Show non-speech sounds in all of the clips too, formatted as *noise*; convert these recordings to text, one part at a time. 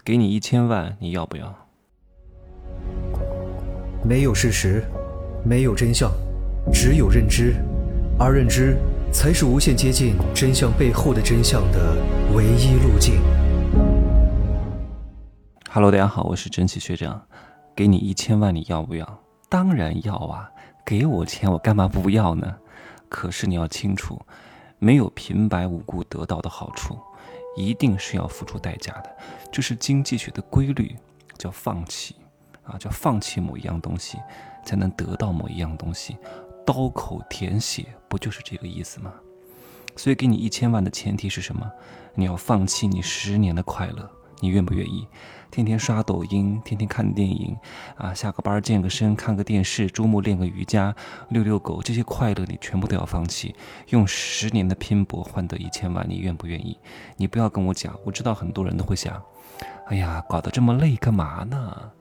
给你一千万，你要不要？没有事实，没有真相，只有认知，而认知才是无限接近真相背后的真相的唯一路径。Hello，大家好，我是真奇学长，给你一千万，你要不要？当然要啊！给我钱，我干嘛不要呢？可是你要清楚，没有平白无故得到的好处。一定是要付出代价的，这是经济学的规律，叫放弃啊，叫放弃某一样东西，才能得到某一样东西。刀口舔血，不就是这个意思吗？所以给你一千万的前提是什么？你要放弃你十年的快乐。你愿不愿意天天刷抖音，天天看电影啊？下个班健个身，看个电视，周末练个瑜伽，遛遛狗，这些快乐你全部都要放弃，用十年的拼搏换得一千万，你愿不愿意？你不要跟我讲，我知道很多人都会想，哎呀，搞得这么累干嘛呢？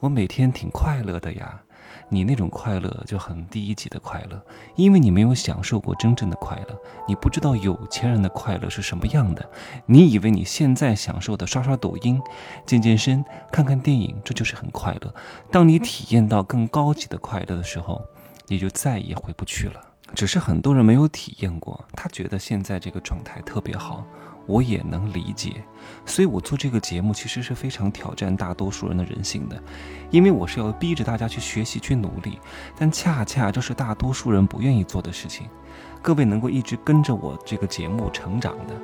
我每天挺快乐的呀。你那种快乐就很低级的快乐，因为你没有享受过真正的快乐，你不知道有钱人的快乐是什么样的。你以为你现在享受的刷刷抖音、健健身、看看电影，这就是很快乐。当你体验到更高级的快乐的时候，你就再也回不去了。只是很多人没有体验过，他觉得现在这个状态特别好。我也能理解，所以我做这个节目其实是非常挑战大多数人的人性的，因为我是要逼着大家去学习、去努力，但恰恰这是大多数人不愿意做的事情。各位能够一直跟着我这个节目成长的。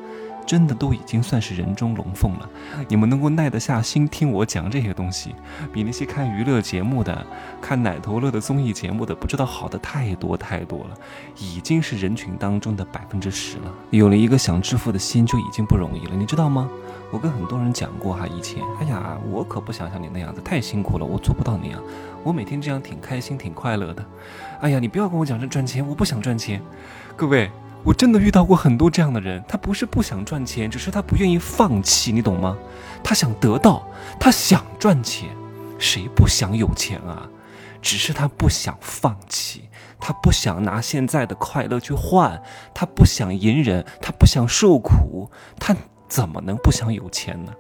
真的都已经算是人中龙凤了，你们能够耐得下心听我讲这些东西，比那些看娱乐节目的、看奶头乐的综艺节目的不知道好的太多太多了，已经是人群当中的百分之十了。有了一个想致富的心就已经不容易了，你知道吗？我跟很多人讲过哈，以前，哎呀，我可不想像你那样子，太辛苦了，我做不到那样，我每天这样挺开心挺快乐的。哎呀，你不要跟我讲这赚钱，我不想赚钱，各位。我真的遇到过很多这样的人，他不是不想赚钱，只是他不愿意放弃，你懂吗？他想得到，他想赚钱，谁不想有钱啊？只是他不想放弃，他不想拿现在的快乐去换，他不想隐忍，他不想受苦，他怎么能不想有钱呢？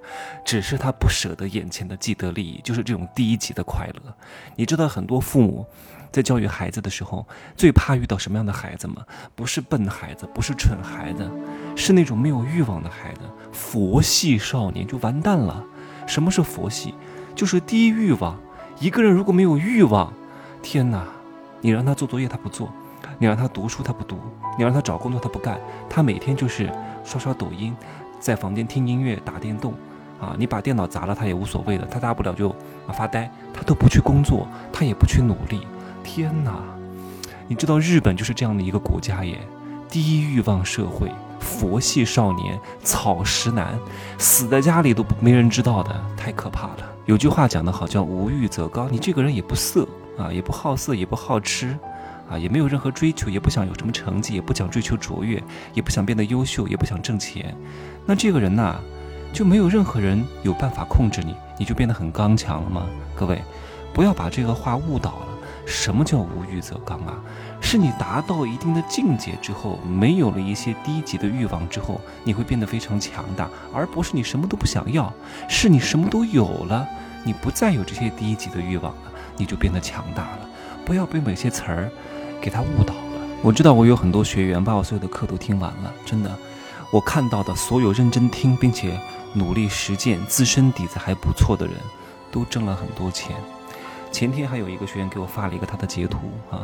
只是他不舍得眼前的既得利益，就是这种低级的快乐。你知道很多父母。在教育孩子的时候，最怕遇到什么样的孩子吗？不是笨孩子，不是蠢孩子，是那种没有欲望的孩子，佛系少年就完蛋了。什么是佛系？就是低欲望。一个人如果没有欲望，天哪！你让他做作业他不做，你让他读书他不读，你让他找工作他不干，他每天就是刷刷抖音，在房间听音乐打电动，啊，你把电脑砸了他也无所谓的，他大不了就啊发呆，他都不去工作，他也不去努力。天哪，你知道日本就是这样的一个国家耶，低欲望社会，佛系少年，草食男，死在家里都没人知道的，太可怕了。有句话讲得好，叫无欲则刚。你这个人也不色啊，也不好色，也不好吃，啊，也没有任何追求，也不想有什么成绩，也不想追求卓越，也不想变得优秀，也不想挣钱。那这个人呐，就没有任何人有办法控制你，你就变得很刚强了吗？各位，不要把这个话误导了。什么叫无欲则刚啊？是你达到一定的境界之后，没有了一些低级的欲望之后，你会变得非常强大，而不是你什么都不想要，是你什么都有了，你不再有这些低级的欲望了，你就变得强大了。不要被某些词儿给他误导了。我知道我有很多学员把我所有的课都听完了，真的，我看到的所有认真听并且努力实践、自身底子还不错的人，都挣了很多钱。前天还有一个学员给我发了一个他的截图啊，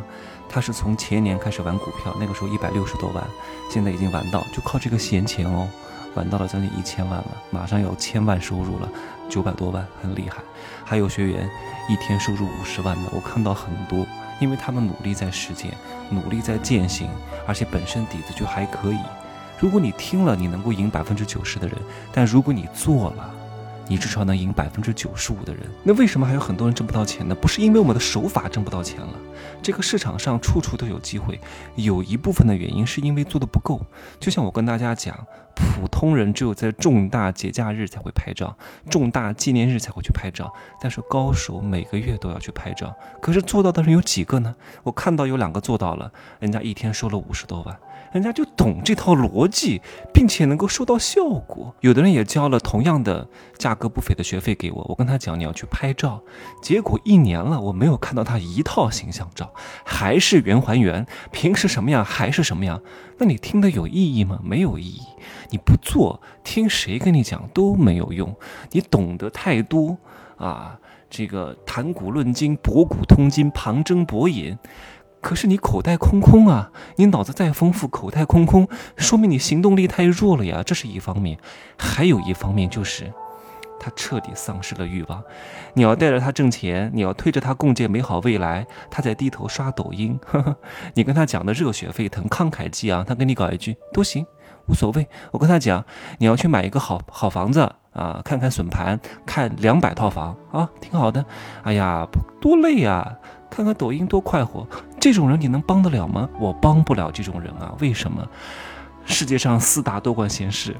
他是从前年开始玩股票，那个时候一百六十多万，现在已经玩到就靠这个闲钱哦，玩到了将近一千万了，马上有千万收入了，九百多万很厉害。还有学员一天收入五十万的，我看到很多，因为他们努力在实践，努力在践行，而且本身底子就还可以。如果你听了，你能够赢百分之九十的人，但如果你做了。你至少能赢百分之九十五的人，那为什么还有很多人挣不到钱呢？不是因为我们的手法挣不到钱了，这个市场上处处都有机会，有一部分的原因是因为做的不够。就像我跟大家讲，普通人只有在重大节假日才会拍照，重大纪念日才会去拍照，但是高手每个月都要去拍照。可是做到的人有几个呢？我看到有两个做到了，人家一天收了五十多万，人家就懂这套逻辑，并且能够收到效果。有的人也交了同样的价格不菲的学费给我，我跟他讲你要去拍照，结果一年了我没有看到他一套形象照，还是圆还原，平时什么样还是什么样。那你听的有意义吗？没有意义。你不做，听谁跟你讲都没有用。你懂得太多啊，这个谈古论今，博古通今，旁征博引。可是你口袋空空啊！你脑子再丰富，口袋空空，说明你行动力太弱了呀。这是一方面，还有一方面就是，他彻底丧失了欲望。你要带着他挣钱，你要推着他共建美好未来，他在低头刷抖音。呵 *laughs* 呵你跟他讲的热血沸腾、慷慨激昂，他跟你搞一句都行，无所谓。我跟他讲，你要去买一个好好房子啊，看看笋盘，看两百套房啊，挺好的。哎呀，多累啊！看看抖音多快活，这种人你能帮得了吗？我帮不了这种人啊！为什么？世界上四大多管闲事：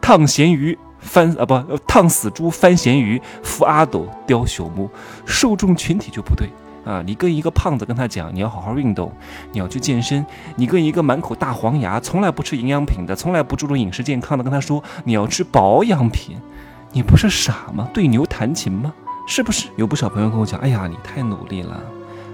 烫咸鱼翻啊不烫死猪翻咸鱼扶阿斗雕朽木，受众群体就不对啊！你跟一个胖子跟他讲你要好好运动，你要去健身；你跟一个满口大黄牙、从来不吃营养品的、从来不注重饮食健康的跟他说你要吃保养品，你不是傻吗？对牛弹琴吗？是不是？有不少朋友跟我讲，哎呀，你太努力了。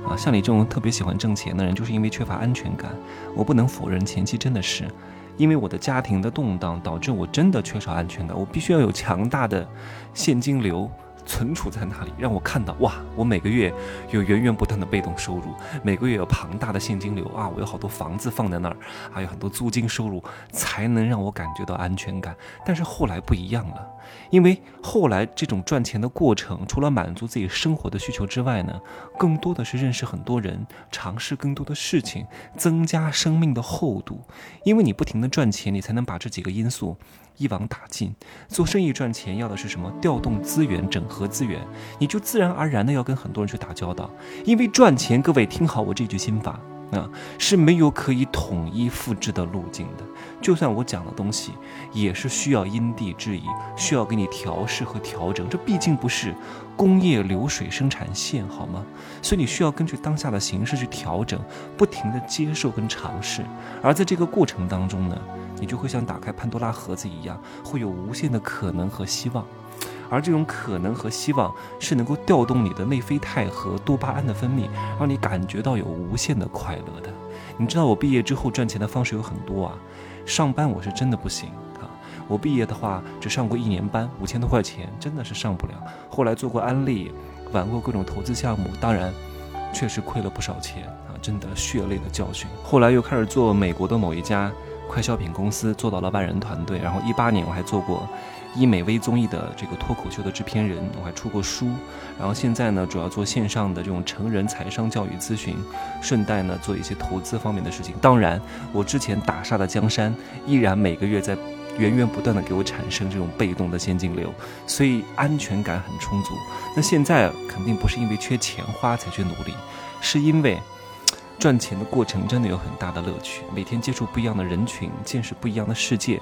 啊，像你这种特别喜欢挣钱的人，就是因为缺乏安全感。我不能否认，前期真的是，因为我的家庭的动荡，导致我真的缺少安全感。我必须要有强大的现金流。存储在那里，让我看到哇！我每个月有源源不断的被动收入，每个月有庞大的现金流啊！我有好多房子放在那儿，还有很多租金收入，才能让我感觉到安全感。但是后来不一样了，因为后来这种赚钱的过程，除了满足自己生活的需求之外呢，更多的是认识很多人，尝试更多的事情，增加生命的厚度。因为你不停的赚钱，你才能把这几个因素。一网打尽，做生意赚钱要的是什么？调动资源，整合和资源，你就自然而然的要跟很多人去打交道。因为赚钱，各位听好我这句心法啊，是没有可以统一复制的路径的。就算我讲的东西，也是需要因地制宜，需要给你调试和调整。这毕竟不是工业流水生产线，好吗？所以你需要根据当下的形势去调整，不停的接受跟尝试。而在这个过程当中呢？你就会像打开潘多拉盒子一样，会有无限的可能和希望，而这种可能和希望是能够调动你的内啡肽和多巴胺的分泌，让你感觉到有无限的快乐的。你知道我毕业之后赚钱的方式有很多啊，上班我是真的不行啊，我毕业的话只上过一年班，五千多块钱真的是上不了。后来做过安利，玩过各种投资项目，当然确实亏了不少钱啊，真的血泪的教训。后来又开始做美国的某一家。快消品公司做到了万人团队，然后一八年我还做过医美微综艺的这个脱口秀的制片人，我还出过书，然后现在呢主要做线上的这种成人财商教育咨询，顺带呢做一些投资方面的事情。当然，我之前打下的江山依然每个月在源源不断的给我产生这种被动的现金流，所以安全感很充足。那现在肯定不是因为缺钱花才去努力，是因为。赚钱的过程真的有很大的乐趣，每天接触不一样的人群，见识不一样的世界，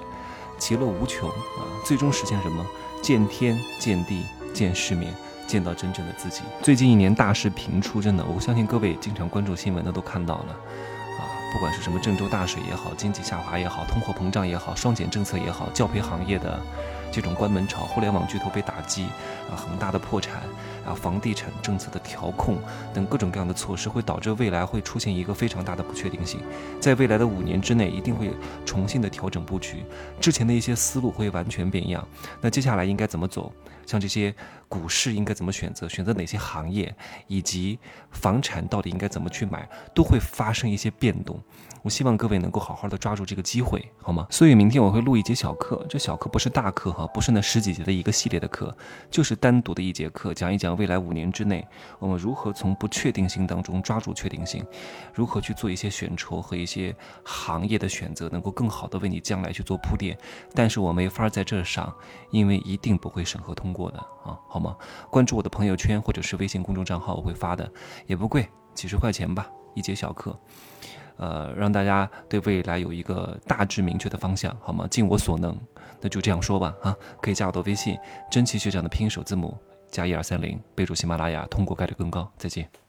其乐无穷啊！最终实现什么？见天、见地、见世面，见到真正的自己。最近一年大势频出，真的，我相信各位经常关注新闻的都看到了啊！不管是什么郑州大水也好，经济下滑也好，通货膨胀也好，双减政策也好，教培行业的。这种关门潮，互联网巨头被打击，啊，恒大的破产，啊，房地产政策的调控等各种各样的措施，会导致未来会出现一个非常大的不确定性。在未来的五年之内，一定会重新的调整布局，之前的一些思路会完全变样。那接下来应该怎么走？像这些股市应该怎么选择？选择哪些行业？以及房产到底应该怎么去买？都会发生一些变动。我希望各位能够好好的抓住这个机会，好吗？所以明天我会录一节小课，这小课不是大课啊，不是那十几节的一个系列的课，就是单独的一节课，讲一讲未来五年之内我们如何从不确定性当中抓住确定性，如何去做一些选筹和一些行业的选择，能够更好的为你将来去做铺垫。但是我没法在这上，因为一定不会审核通过的啊，好吗？关注我的朋友圈或者是微信公众账号，我会发的，也不贵，几十块钱吧，一节小课。呃，让大家对未来有一个大致明确的方向，好吗？尽我所能，那就这样说吧。啊，可以加我的微信，真奇学长的拼音首字母加一二三零，备注喜马拉雅，通过概率更高。再见。